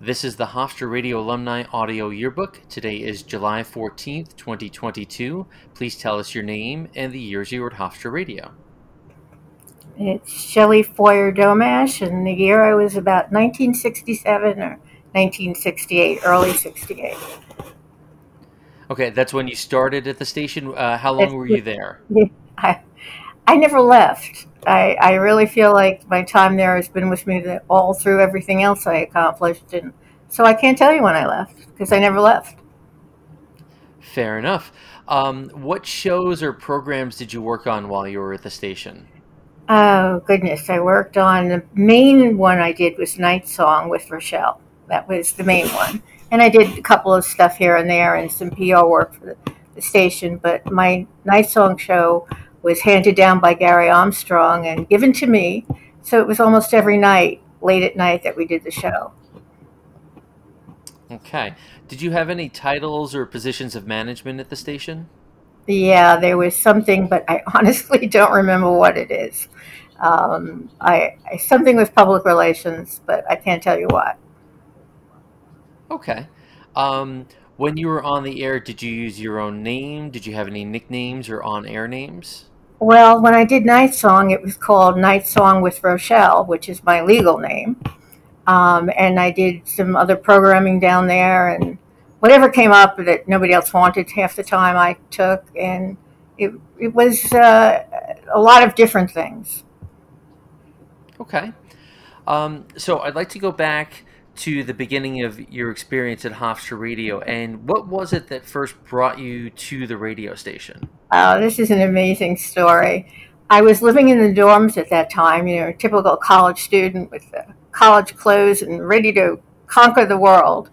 This is the Hofstra Radio Alumni Audio Yearbook. Today is July 14th, 2022. Please tell us your name and the years you were at Hofstra Radio. It's Shelly Feuer Domash, and the year I was about 1967 or 1968, early 68. Okay, that's when you started at the station. Uh, how long were you there? I, I never left. I, I really feel like my time there has been with me all through everything else I accomplished. And so I can't tell you when I left because I never left. Fair enough. Um, what shows or programs did you work on while you were at the station? Oh, goodness. I worked on the main one I did was Night Song with Rochelle. That was the main one. And I did a couple of stuff here and there and some PR work for the, the station. But my Night Song show was handed down by Gary Armstrong and given to me. So it was almost every night, late at night, that we did the show. Okay. Did you have any titles or positions of management at the station? Yeah, there was something, but I honestly don't remember what it is. Um, I, I something with public relations, but I can't tell you what. Okay. Um, when you were on the air, did you use your own name? Did you have any nicknames or on air names? Well, when I did Night Song, it was called Night Song with Rochelle, which is my legal name. Um, and I did some other programming down there, and whatever came up that nobody else wanted half the time I took, and it it was uh, a lot of different things. Okay. Um, so I'd like to go back to the beginning of your experience at Hofstra Radio, and what was it that first brought you to the radio station? Uh, this is an amazing story. I was living in the dorms at that time, you know, a typical college student with college clothes and ready to conquer the world.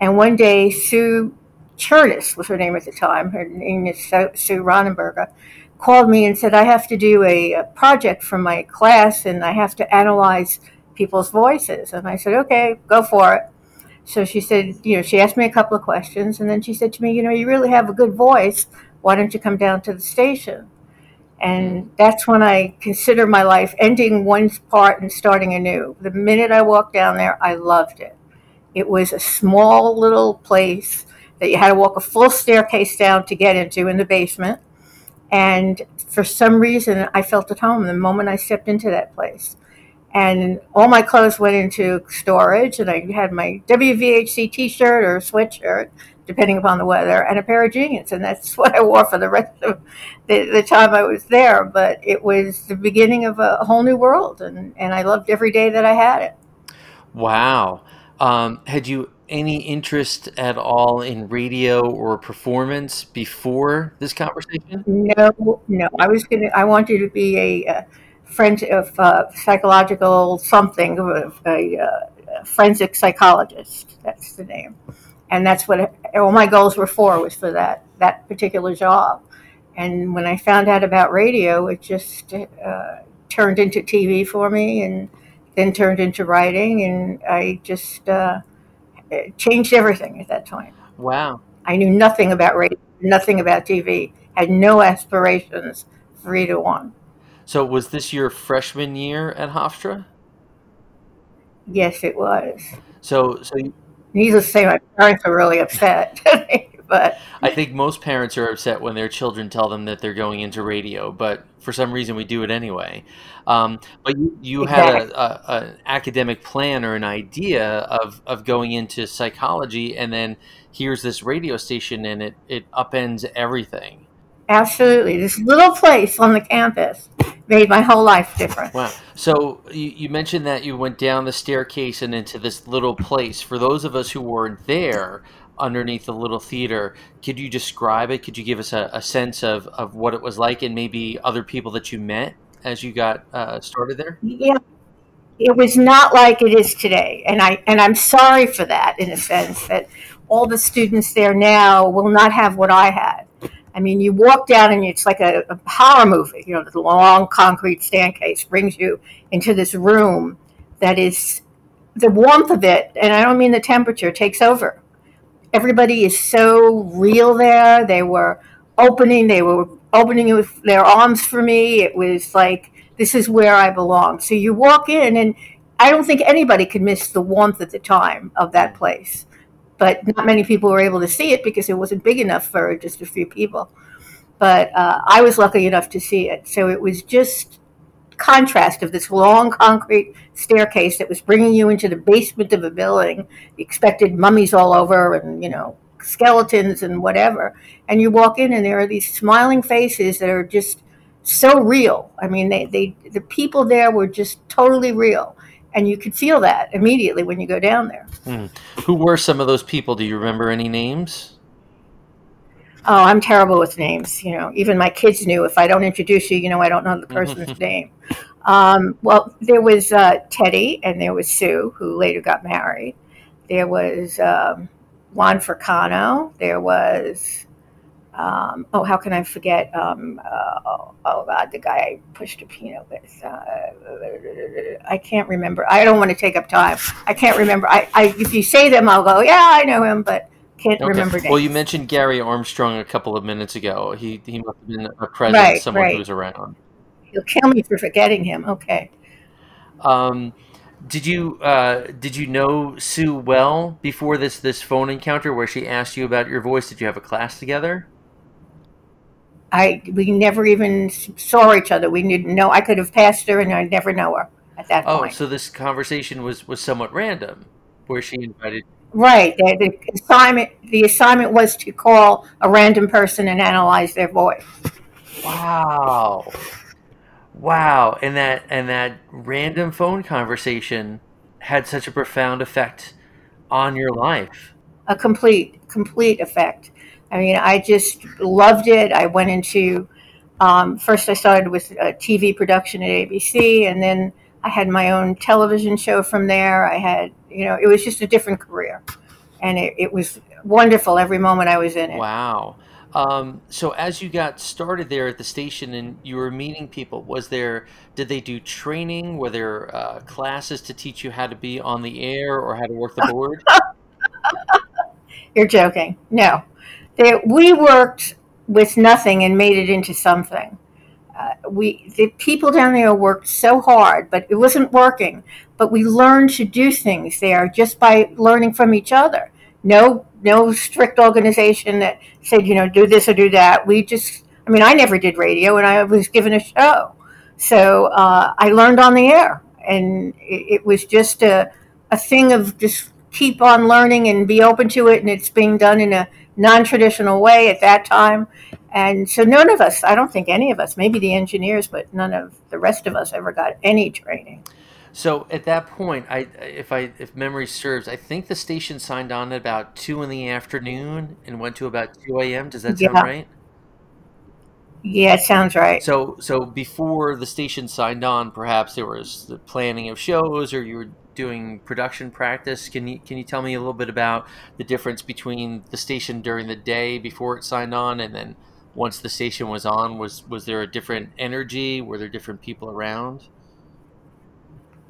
And one day, Sue Churtis was her name at the time, her name is Sue Sue Ronenberger, called me and said, I have to do a, a project for my class and I have to analyze people's voices. And I said, okay, go for it. So she said, you know, she asked me a couple of questions and then she said to me, you know, you really have a good voice. Why don't you come down to the station? And mm. that's when I consider my life ending one part and starting anew. The minute I walked down there, I loved it. It was a small little place that you had to walk a full staircase down to get into in the basement. And for some reason, I felt at home the moment I stepped into that place. And all my clothes went into storage, and I had my WVHC t shirt or sweatshirt, depending upon the weather, and a pair of jeans. And that's what I wore for the rest of the, the time I was there. But it was the beginning of a whole new world, and, and I loved every day that I had it. Wow. Um, had you any interest at all in radio or performance before this conversation? No, no. I was gonna. I wanted to be a, uh friend of uh, psychological something, a, a, uh, forensic psychologist. That's the name, and that's what all my goals were for. Was for that that particular job. And when I found out about radio, it just uh, turned into TV for me, and then turned into writing, and I just uh, changed everything at that time. Wow. I knew nothing about radio, nothing about TV, had no aspirations for either one. So was this your freshman year at Hofstra? Yes, it was. So, so you- Needless to say, my parents were really upset. but I think most parents are upset when their children tell them that they're going into radio, but for some reason we do it anyway. Um, but you, you had exactly. a, a, an academic plan or an idea of, of going into psychology, and then here's this radio station, and it, it upends everything. Absolutely, this little place on the campus made my whole life different. Wow. So you, you mentioned that you went down the staircase and into this little place. For those of us who weren't there underneath the little theater, could you describe it? Could you give us a, a sense of, of what it was like and maybe other people that you met as you got uh, started there? Yeah, it was not like it is today, and I and I'm sorry for that in a sense that all the students there now will not have what I had. I mean, you walk down and it's like a, a horror movie. You know, the long concrete staircase brings you into this room that is the warmth of it, and I don't mean the temperature, takes over. Everybody is so real there. They were opening, they were opening with their arms for me. It was like this is where I belong. So you walk in and I don't think anybody could miss the warmth at the time of that place. But not many people were able to see it because it wasn't big enough for just a few people. But uh, I was lucky enough to see it. So it was just contrast of this long concrete staircase that was bringing you into the basement of a building. You expected mummies all over and, you know, skeletons and whatever. And you walk in and there are these smiling faces that are just so real. I mean, they, they the people there were just totally real. And you could feel that immediately when you go down there. Hmm. Who were some of those people? Do you remember any names? Oh, I'm terrible with names. You know, even my kids knew if I don't introduce you, you know, I don't know the person's name. Um, well, there was uh, Teddy and there was Sue, who later got married. There was um, Juan Fricano. There was, um, oh, how can I forget? Um, uh, oh, oh, God, the guy I pushed a peanut with. Uh, I can't remember. I don't want to take up time. I can't remember. I, I, if you say them, I'll go, yeah, I know him, but can't Okay. remember names. Well, you mentioned Gary Armstrong a couple of minutes ago. He he must have been a presence, Right, someone right. who was around. You'll kill me for forgetting him. Okay. Um, did you uh, did you know Sue well before this this phone encounter where she asked you about your voice? Did you have a class together? I we never even saw each other. We didn't know. I could have passed her, and I'd never know her at that Oh, point. Oh, so this conversation was was somewhat random, where she invited. Right. The, the assignment. The assignment was to call a random person and analyze their voice. Wow, wow, and that and that random phone conversation had such a profound effect on your life. A complete, complete effect. I mean, I just loved it. I went into. Um, first, I started with a TV production at ABC, and then I had my own television show from there. I had, you know, it was just a different career, and it, it was wonderful every moment I was in it. Wow. Um, so as you got started there at the station and you were meeting people, was there, did they do training? Were there uh, classes to teach you how to be on the air or how to work the board? You're joking. No. They, we worked with nothing and made it into something. Uh, we the people down there worked so hard, but it wasn't working. But we learned to do things there just by learning from each other. No, no strict organization that said, you know, do this or do that. We just, I mean, I never did radio, and I was given a show, so uh, I learned on the air, and it, it was just a, a thing of just keep on learning and be open to it, and it's being done in a non-traditional way at that time. And so none of us, I don't think any of us, maybe the engineers, but none of the rest of us ever got any training. So at that point, I, if I, if memory serves, I think the station signed on at about two in the afternoon and went to about two a.m. Does that sound right? Yeah, it sounds right. So, so before the station signed on, perhaps there was the planning of shows, or you were doing production practice. Can you can you tell me a little bit about the difference between the station during the day before it signed on, and then once the station was on? Was was there a different energy? Were there different people around?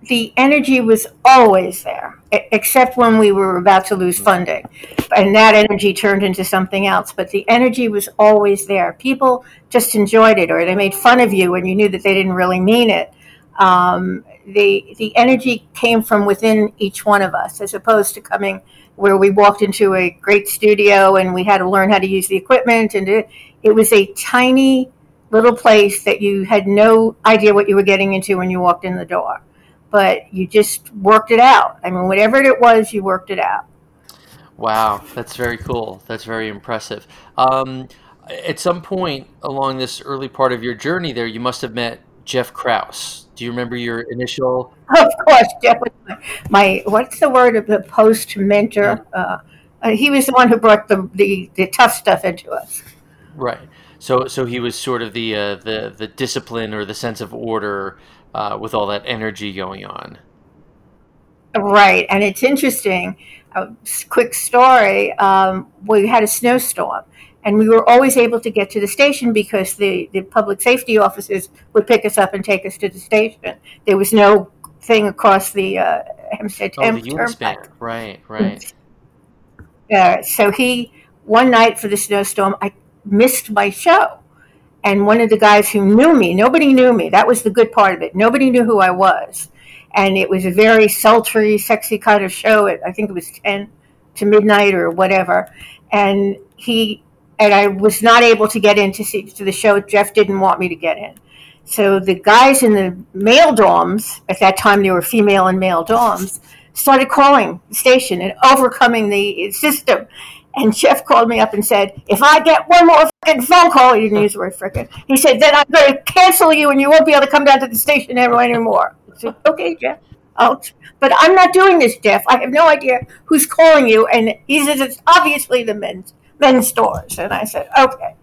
the energy was always there, except when we were about to lose funding. And that energy turned into something else. But the energy was always there. People just enjoyed it, or they made fun of you when you knew that they didn't really mean it. Um, the, the energy came from within each one of us, as opposed to coming where we walked into a great studio and we had to learn how to use the equipment. And it, it was a tiny little place that you had no idea what you were getting into when you walked in the door but you just worked it out. I mean, whatever it was, you worked it out. Wow, that's very cool. That's very impressive. Um, at some point along this early part of your journey there, you must have met Jeff Krause. Do you remember your initial? Of course, Jeff was my, my what's the word of the post mentor? Uh, uh, he was the one who brought the, the, the tough stuff into us. Right. So, so he was sort of the uh, the the discipline or the sense of order uh, with all that energy going on. Right, and it's interesting. A quick story. Um, we had a snowstorm, and we were always able to get to the station because the, the public safety officers would pick us up and take us to the station. There was no thing across the uh, Hempstead Oh, the UN span. Turnpike. Right, right. Uh, so he one night for the snowstorm, I missed my show, and one of the guys who knew me, nobody knew me. That was the good part of it. Nobody knew who I was, and it was a very sultry, sexy kind of show. I think it was ten to midnight or whatever, and he and I was not able to get into see to the show. Jeff didn't want me to get in. So the guys in the male dorms, at that time there were female and male dorms, started calling the station and overcoming the system. And Jeff called me up and said, if I get one more freaking phone call, he didn't use the word frickin', he said, then I'm going to cancel you and you won't be able to come down to the station ever anymore. I said, okay, Jeff. I'll but I'm not doing this, Jeff. I have no idea who's calling you. And he says, it's obviously the men's, men's stores. And I said, okay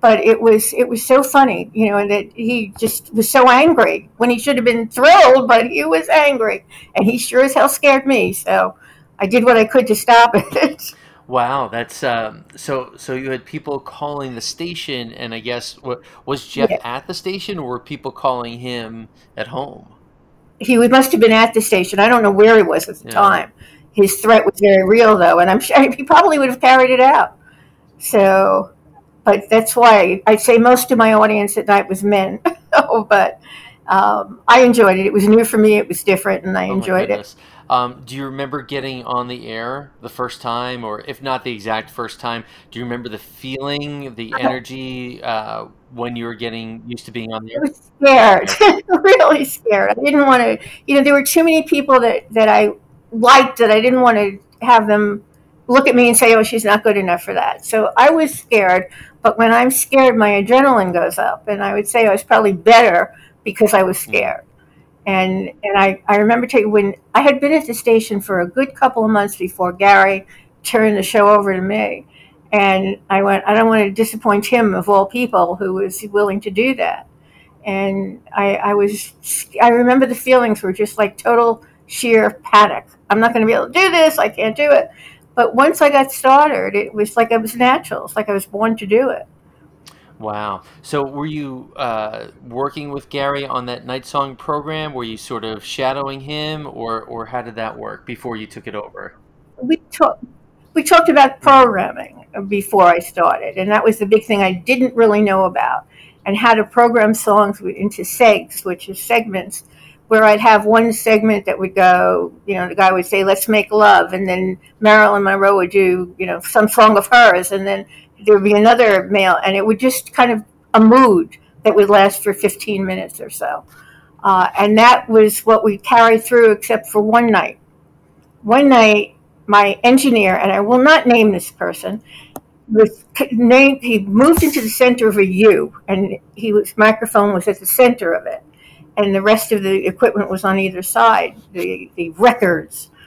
but it was it was so funny, you know, that he just was so angry when he should have been thrilled, but he was angry, and he sure as hell scared me. So I did what I could to stop it. Wow, that's um, so. So you had people calling the station, and I guess was Jeff yeah. at the station, or were people calling him at home? He must have been at the station. I don't know where he was at the yeah. time. His threat was very real, though, and I'm sure he probably would have carried it out. So but that's why I'd say most of my audience at night was men. but um, I enjoyed it. It was new for me. It was different, and I oh enjoyed it. Um, do you remember getting on the air the first time, or if not the exact first time, do you remember the feeling, the energy uh, when you were getting used to being on the air? I was scared, really scared. I didn't want to. You know, there were too many people that that I liked that I didn't want to have them look at me and say, "Oh, she's not good enough for that." So I was scared, but when I'm scared, my adrenaline goes up. And I would say I was probably better because I was scared. And and I, I remember taking when I had been at the station for a good couple of months before Gary turned the show over to me. And I went, I don't want to disappoint him of all people who was willing to do that. And I, I was, I remember the feelings were just like total sheer panic. I'm not going to be able to do this. I can't do it. But once I got started, it was like it was natural. It's like I was born to do it. Wow. So were you uh, working with Gary on that night song program? Were you sort of shadowing him, or, or how did that work before you took it over? We talked. We talked about programming before I started, and that was the big thing I didn't really know about, and how to program songs into segs, which is segments, where I'd have one segment that would go, you know, the guy would say, let's make love. And then Marilyn Monroe would do, you know, some song of hers. And then there would be another male. And it would just kind of a mood that would last for 15 minutes or so. Uh, and that was what we carried through, except for one night. One night, my engineer, and I will not name this person, was named, he moved into the center of a U, and he was microphone was at the center of it and the rest of the equipment was on either side, the, the records.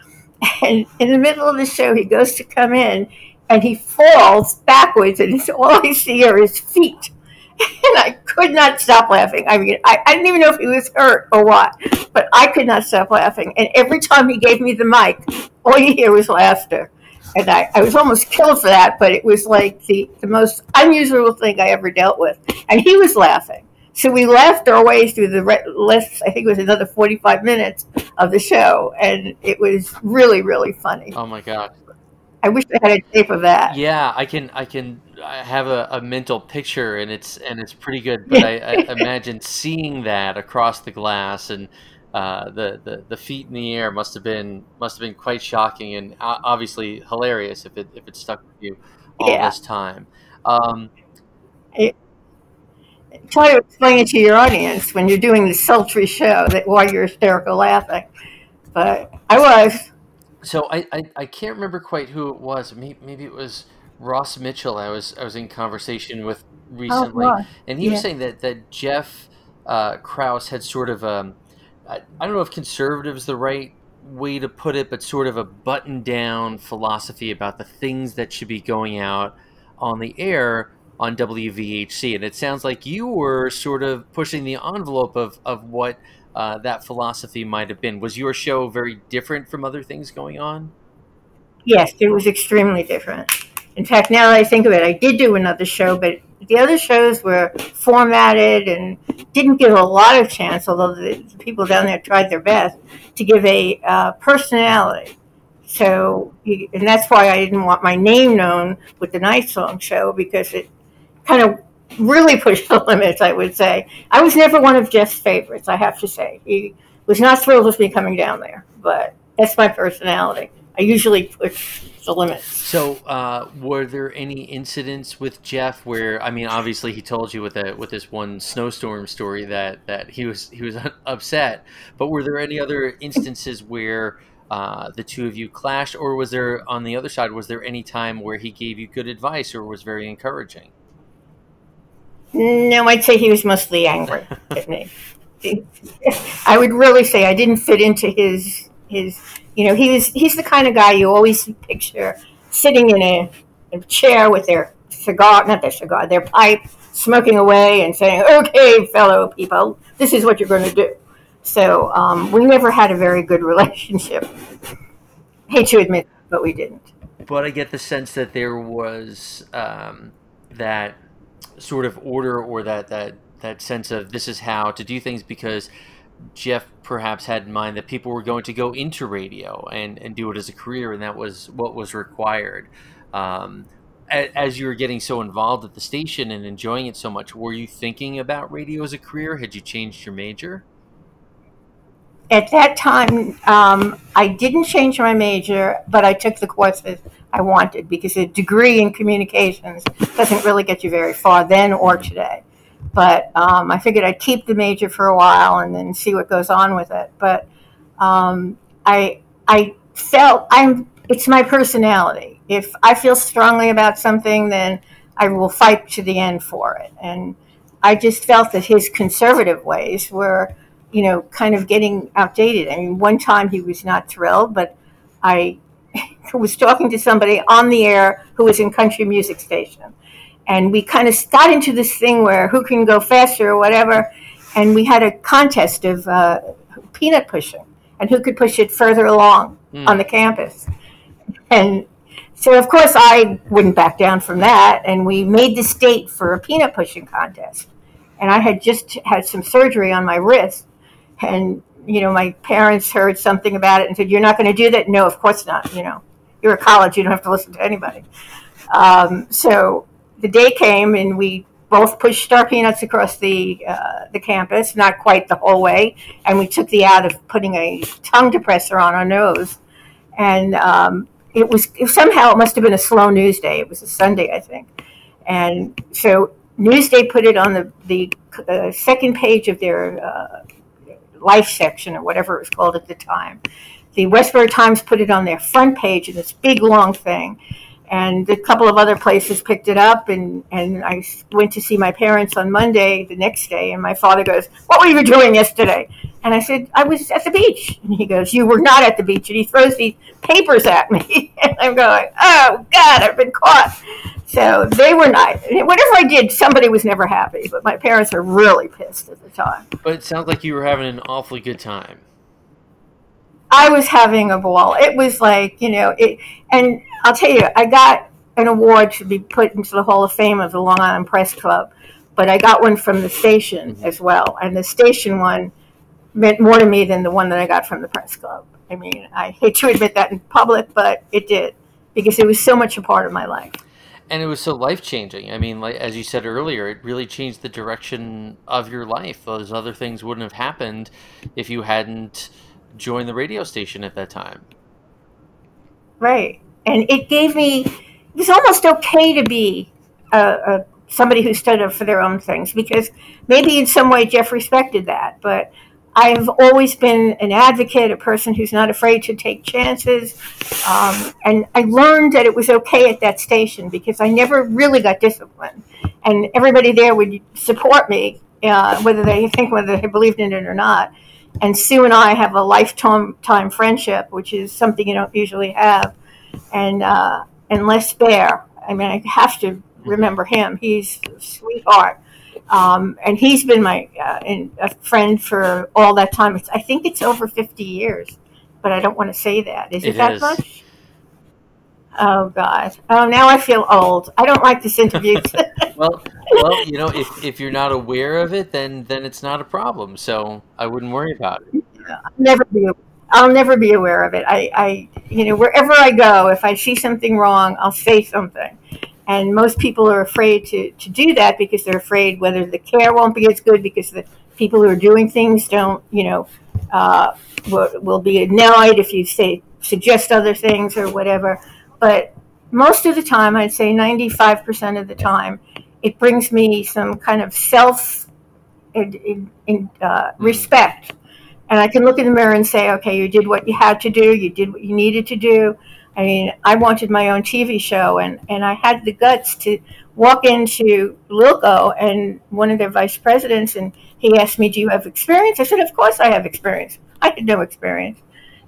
And in the middle of the show, he goes to come in and he falls backwards, and all I see are his feet. And I could not stop laughing. I mean, I, I didn't even know if he was hurt or what, but I could not stop laughing. And every time he gave me the mic, all you hear was laughter. And I, I was almost killed for that, but it was like the, the most unusual thing I ever dealt with. And he was laughing. So we laughed our way through the list. I think it was another 45 minutes of the show, and it was really, really funny. Oh my god! I wish I had a tape of that. Yeah, I can. I can. Have a, a mental picture, and it's and it's pretty good. But I, I imagine seeing that across the glass and uh, the, the the feet in the air must have been must have been quite shocking and obviously hilarious if it if it stuck with you all yeah. this time. Um, it, try to explain it to your audience when you're doing the sultry show that why you're hysterical laughing. But I was. So I, I, I can't remember quite who it was. Maybe, maybe it was Ross Mitchell. I was I was in conversation with recently, oh, and he yeah. was saying that that Jeff uh, Krause had sort of um, I, I don't know if conservative is the right way to put it, but sort of a button down philosophy about the things that should be going out on the air on WVHC. And it sounds like you were sort of pushing the envelope of, of what uh, that philosophy might have been. Was your show very different from other things going on? Yes, it was extremely different. In fact, now that I think of it, I did do another show, but the other shows were formatted and didn't give a lot of chance, although the people down there tried their best to give a uh, personality. So, and that's why I didn't want my name known with the Night Song Show because it kind of really pushed the limits, I would say. I was never one of Jeff's favorites, I have to say. He was not thrilled with me coming down there, but that's my personality. I usually push the limits. So, uh, were there any incidents with Jeff where I mean, obviously he told you with a with this one snowstorm story that that he was he was upset, but were there any other instances where uh, the two of you clashed, or was there on the other side? Was there any time where he gave you good advice or was very encouraging? No, I'd say he was mostly angry at me. I would really say I didn't fit into his his. You know, he was he's the kind of guy you always picture sitting in a, a chair with their cigar, not their cigar, their pipe, smoking away and saying, "Okay, fellow people, this is what you're going to do." So um, we never had a very good relationship. Hate to admit, but we didn't. But I get the sense that there was um, that sort of order or that that that sense of this is how to do things because Jeff perhaps had in mind that people were going to go into radio and, and do it as a career, and that was what was required. Um, as you were getting so involved at the station and enjoying it so much, were you thinking about radio as a career? Had you changed your major? At that time, um, I didn't change my major, but I took the courses I wanted because a degree in communications doesn't really get you very far then or today. But um, I figured I'd keep the major for a while and then see what goes on with it. But um, I I felt I'm it's my personality. If I feel strongly about something, then I will fight to the end for it. And I just felt that his conservative ways were you know, kind of getting outdated. I mean, one time he was not thrilled, but I was talking to somebody on the air who was in country music station. And we kind of got into this thing where who can go faster or whatever. And we had a contest of uh, peanut pushing and who could push it further along mm. on the campus. And so, of course, I wouldn't back down from that. And we made the state for a peanut pushing contest. And I had just had some surgery on my wrist and you know my parents heard something about it and said you're not going to do that? No of course not you know. You're a college you don't have to listen to anybody. Um, so the day came and we both pushed our peanuts across the uh, the campus not quite the whole way and we took the out of putting a tongue depressor on our nose. And um, it was it, somehow it must have been a slow news day. It was a sunday i think. And so newsday put it on the the uh, second page of their uh, life section or whatever it was called at the time. The Westbury Times put it on their front page in this big long thing. And a couple of other places picked it up, and, and I went to see my parents on Monday, the next day, and my father goes, What were you doing yesterday? And I said, I was at the beach. And he goes, You were not at the beach. And he throws these papers at me. and I'm going, Oh, God, I've been caught. So they were not. Whatever I did, somebody was never happy. But my parents are really pissed at the time. But it sounds like you were having an awfully good time. I was having a ball. It was like you know it, and I'll tell you, I got an award to be put into the Hall of Fame of the Long Island Press Club, but I got one from the station mm-hmm. as well, and the station one meant more to me than the one that I got from the press club. I mean, I hate to admit that in public, but it did because it was so much a part of my life and it was so life changing. I mean, like as you said earlier, it really changed the direction of your life. Those other things wouldn't have happened if you hadn't joined the radio station at that time. Right, and it gave me. It was almost okay to be a, a somebody who stood up for their own things because maybe in some way Jeff respected that, but I've always been an advocate, a person who's not afraid to take chances. Um, and I learned that it was okay at that station because I never really got disciplined. And everybody there would support me, uh, whether they think whether they believed in it or not. And Sue and I have a lifetime time friendship, which is something you don't usually have. And uh, and Les Bear, I mean, I have to remember him. He's a sweetheart. Um, and he's been my uh, a friend for all that time. It's, I think it's over 50 years, but I don't want to say that. Is it, it that is. much? Oh God! Oh, now I feel old. I don't like this interview. well, well, you know, if, if you're not aware of it, then then it's not a problem. So I wouldn't worry about it. I'll never be. I'll never be aware of it. I, I, you know, wherever I go, if I see something wrong, I'll say something. And most people are afraid to, to do that because they're afraid whether the care won't be as good because the people who are doing things don't, you know, uh, will, will be annoyed if you say suggest other things or whatever. But most of the time, I'd say 95% of the time, it brings me some kind of self in, in, uh, respect. And I can look in the mirror and say, okay, you did what you had to do, you did what you needed to do. I mean, I wanted my own TV show, and, and I had the guts to walk into Lilco and one of their vice presidents, and he asked me, Do you have experience? I said, Of course I have experience. I had no experience.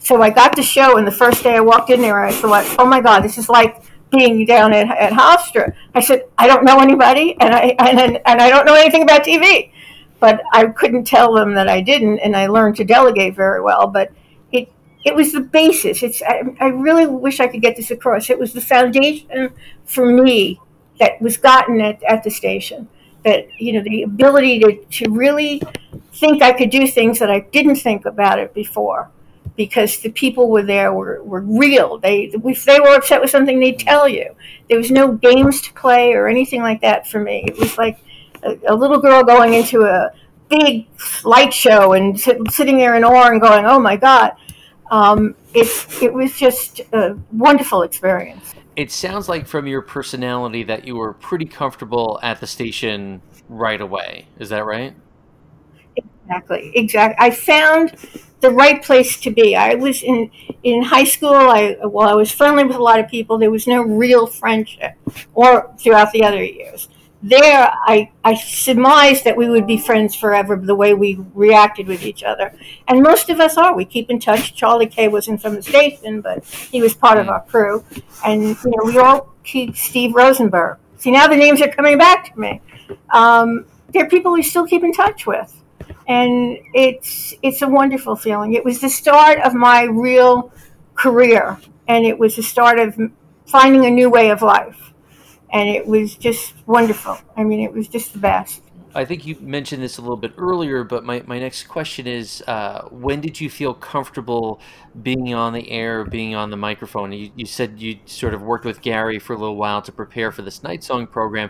So I got the show, and the first day I walked in there, I thought, Oh my God, this is like being down at, at Hofstra. I said, I don't know anybody, and I, and, and I don't know anything about TV. But I couldn't tell them that I didn't, and I learned to delegate very well. But it, it was the basis. It's, I, I really wish I could get this across. It was the foundation for me that was gotten at, at the station. That, you know, the ability to, to really think I could do things that I didn't think about it before because the people were there were, were real. They if they were upset with something, they'd tell you. There was no games to play or anything like that for me. It was like a, a little girl going into a big light show and sit, sitting there in awe and going, "Oh my God!" Um, it it was just a wonderful experience it sounds like from your personality that you were pretty comfortable at the station right away. Is that right? Exactly. Exactly. I found the right place to be. I was in in high school. I well, I was friendly with a lot of people. There was no real friendship, or throughout the other years there I, I surmised that we would be friends forever the way we reacted with each other and most of us are we keep in touch charlie k wasn't from the station but he was part of our crew and you know we all keep steve rosenberg see now the names are coming back to me um, they're people we still keep in touch with and it's it's a wonderful feeling it was the start of my real career and it was the start of finding a new way of life and it was just wonderful. I mean, it was just the best. I think you mentioned this a little bit earlier, but my, my next question is uh, when did you feel comfortable being on the air, being on the microphone? You, you said you sort of worked with Gary for a little while to prepare for this night song program.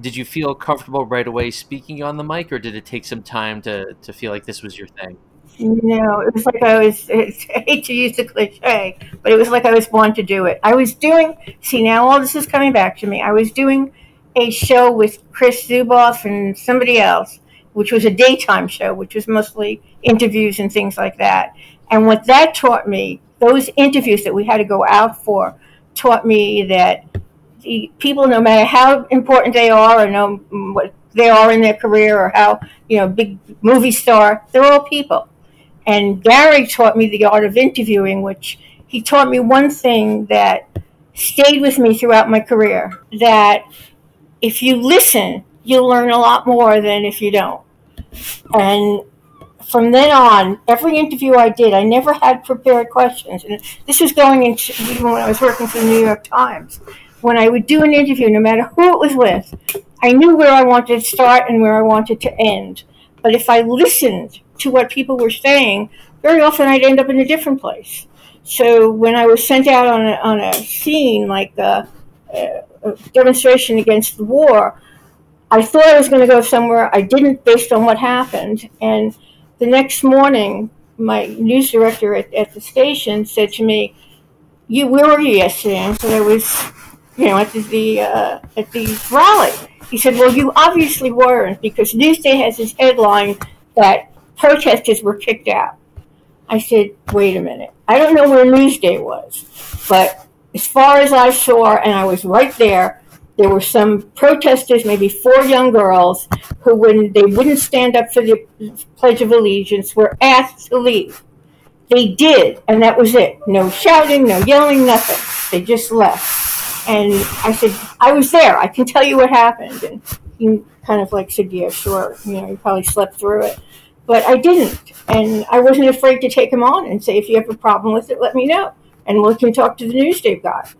Did you feel comfortable right away speaking on the mic, or did it take some time to, to feel like this was your thing? No, it was like I was, I hate to use the cliche, but it was like I was born to do it. I was doing, see, now all this is coming back to me. I was doing a show with Chris Zuboff and somebody else, which was a daytime show, which was mostly interviews and things like that. And what that taught me, those interviews that we had to go out for, taught me that the people, no matter how important they are or what they are in their career or how, you know, big movie star, they're all people and Gary taught me the art of interviewing, which he taught me one thing that stayed with me throughout my career that if you listen, you'll learn a lot more than if you don't. And from then on, every interview I did, I never had prepared questions. And this was going into even when I was working for the New York Times. When I would do an interview, no matter who it was with, I knew where I wanted to start and where I wanted to end. But if I listened to what people were saying, very often I'd end up in a different place. So when I was sent out on a, on a scene like a, a demonstration against the war, I thought I was going to go somewhere. I didn't, based on what happened. And the next morning, my news director at, at the station said to me, "You where were you yesterday?" And so I was, you know, at the uh, at the rally. He said, "Well, you obviously weren't because Newsday has this headline that protesters were kicked out. I said, wait a minute. I don't know where Newsday was, but as far as I saw, and I was right there, there were some protesters, maybe four young girls, who, when they wouldn't stand up for the Pledge of Allegiance, were asked to leave. They did, and that was it. No shouting, no yelling, nothing. They just left. And I said, I was there. I can tell you what happened. And he kind of like said, yeah, sure. You know, you probably slept through it. But I didn't. And I wasn't afraid to take him on and say, if you have a problem with it, let me know. And we can talk to the news they've got.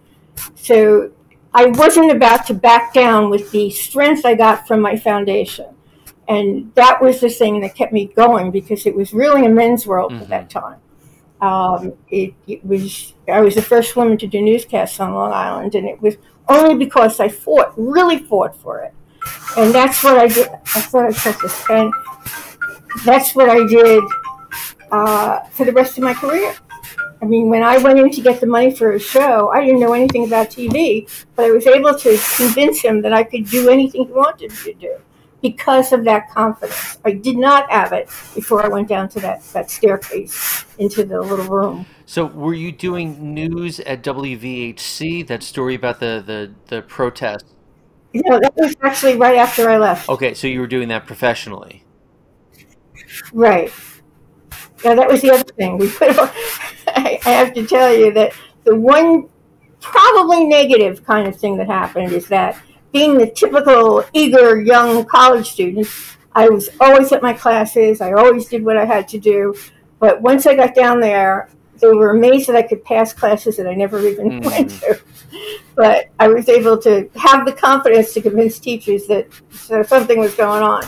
So I wasn't about to back down with the strength I got from my foundation. And that was the thing that kept me going because it was really a men's world mm-hmm. at that time. Um, it, it, was I was the first woman to do newscasts on Long Island, and it was only because I fought, really fought for it. And that's what I did. I thought I this pen that's what I did uh, for the rest of my career. I mean, when I went in to get the money for a show, I didn't know anything about TV, but I was able to convince him that I could do anything he wanted me to do because of that confidence. I did not have it before I went down to that, that staircase into the little room. So, were you doing news at WVHC? That story about the the, the protest. No, that was actually right after I left. Okay, so you were doing that professionally. Right. Yeah, that was the other thing. We put. I have to tell you that the one probably negative kind of thing that happened is that being the typical eager young college student, I was always at my classes. I always did what I had to do. But once I got down there, they were amazed that I could pass classes that I never even mm. went to. But I was able to have the confidence to convince teachers that something was going on.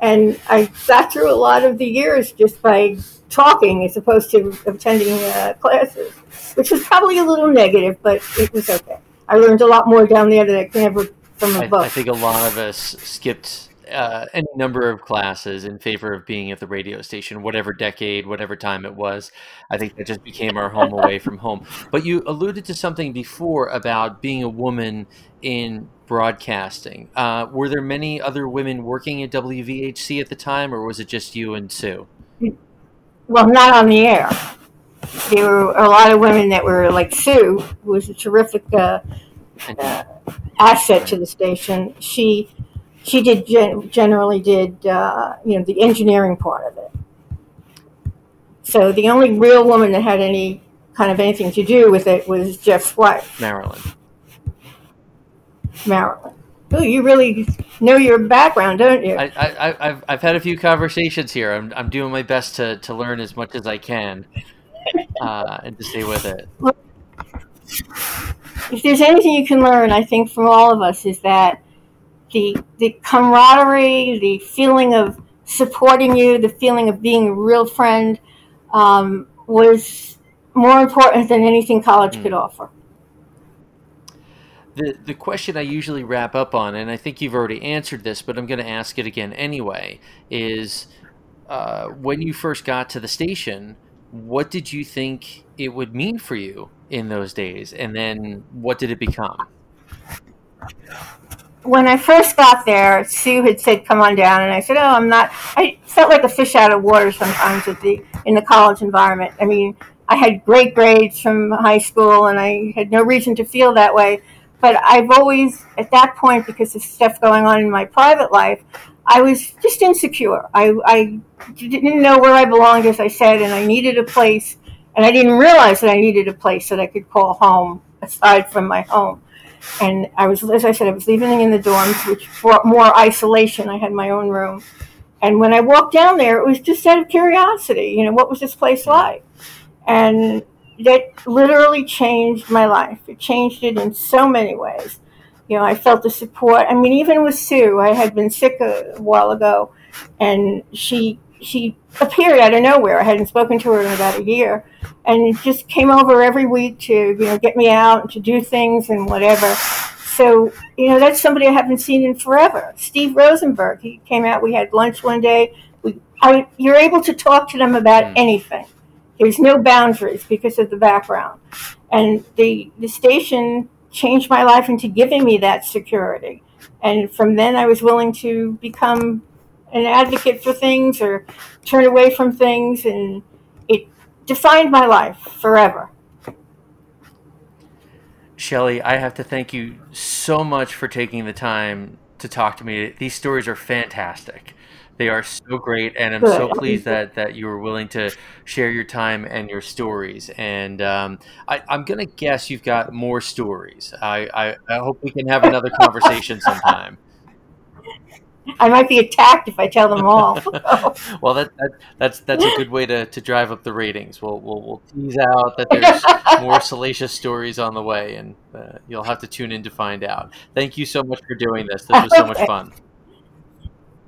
And I got through a lot of the years just by talking as opposed to attending uh, classes, which was probably a little negative, but it was okay. I learned a lot more down there than I can ever from a I, book. I think a lot of us skipped uh, any number of classes in favor of being at the radio station, whatever decade, whatever time it was. I think that just became our home away from home. But you alluded to something before about being a woman in broadcasting. Uh, were there many other women working at WVHC at the time, or was it just you and Sue? Well, not on the air. There were a lot of women that were like Sue, who was a terrific uh, uh, asset to the station. She she did gen- generally did uh, you know the engineering part of it. So the only real woman that had any kind of anything to do with it was Jeff's wife, Marilyn. Marilyn. Oh, you really know your background, don't you? I, I, I've, I've had a few conversations here. I'm, I'm doing my best to, to learn as much as I can uh, and to stay with it. If there's anything you can learn, I think, from all of us is that the, the camaraderie, the feeling of supporting you, the feeling of being a real friend um, was more important than anything college mm. could offer the the question I usually wrap up on, and I think you've already answered this, but I'm going to ask it again anyway, is uh, when you first got to the station, what did you think it would mean for you in those days, and then what did it become? When I first got there, Sue had said, "Come on down," and I said, "Oh, I'm not." I felt like a fish out of water sometimes with the in the college environment. I mean, I had great grades from high school, and I had no reason to feel that way but I've always, at that point, because of stuff going on in my private life, I was just insecure. I, I didn't know where I belonged, as I said, and I needed a place, and I didn't realize that I needed a place that I could call home aside from my home. And I was, as I said, I was living in the dorms, which brought more isolation. I had my own room. And when I walked down there, it was just out of curiosity. You know, what was this place like? And that literally changed my life. It changed it in so many ways. You know, I felt the support. I mean, even with Sue, I had been sick a while ago, and she she appeared out of nowhere. I hadn't spoken to her in about a year, and just came over every week to you know get me out and to do things and whatever. So you know, that's somebody I haven't seen in forever. Steve Rosenberg. He came out. We had lunch one day. We, I, you're able to talk to them about mm. anything there's no boundaries because of the background. And the, the station changed my life into giving me that security. And from then, I was willing to become an advocate for things or turn away from things. And it defined my life forever. Shelly, I have to thank you so much for taking the time to talk to me. These stories are fantastic. They are so great, and I'm so pleased that that you were willing to share your time and your stories. And um, I, am gonna guess you've got more stories. I, I, I hope we can have another conversation sometime. I might be attacked if I tell them all. well, that, that, that's that's a good way to, to drive up the ratings. We'll, we'll, we'll tease out that there's more salacious stories on the way, and uh, you'll have to tune in to find out. Thank you so much for doing this. This was so much fun.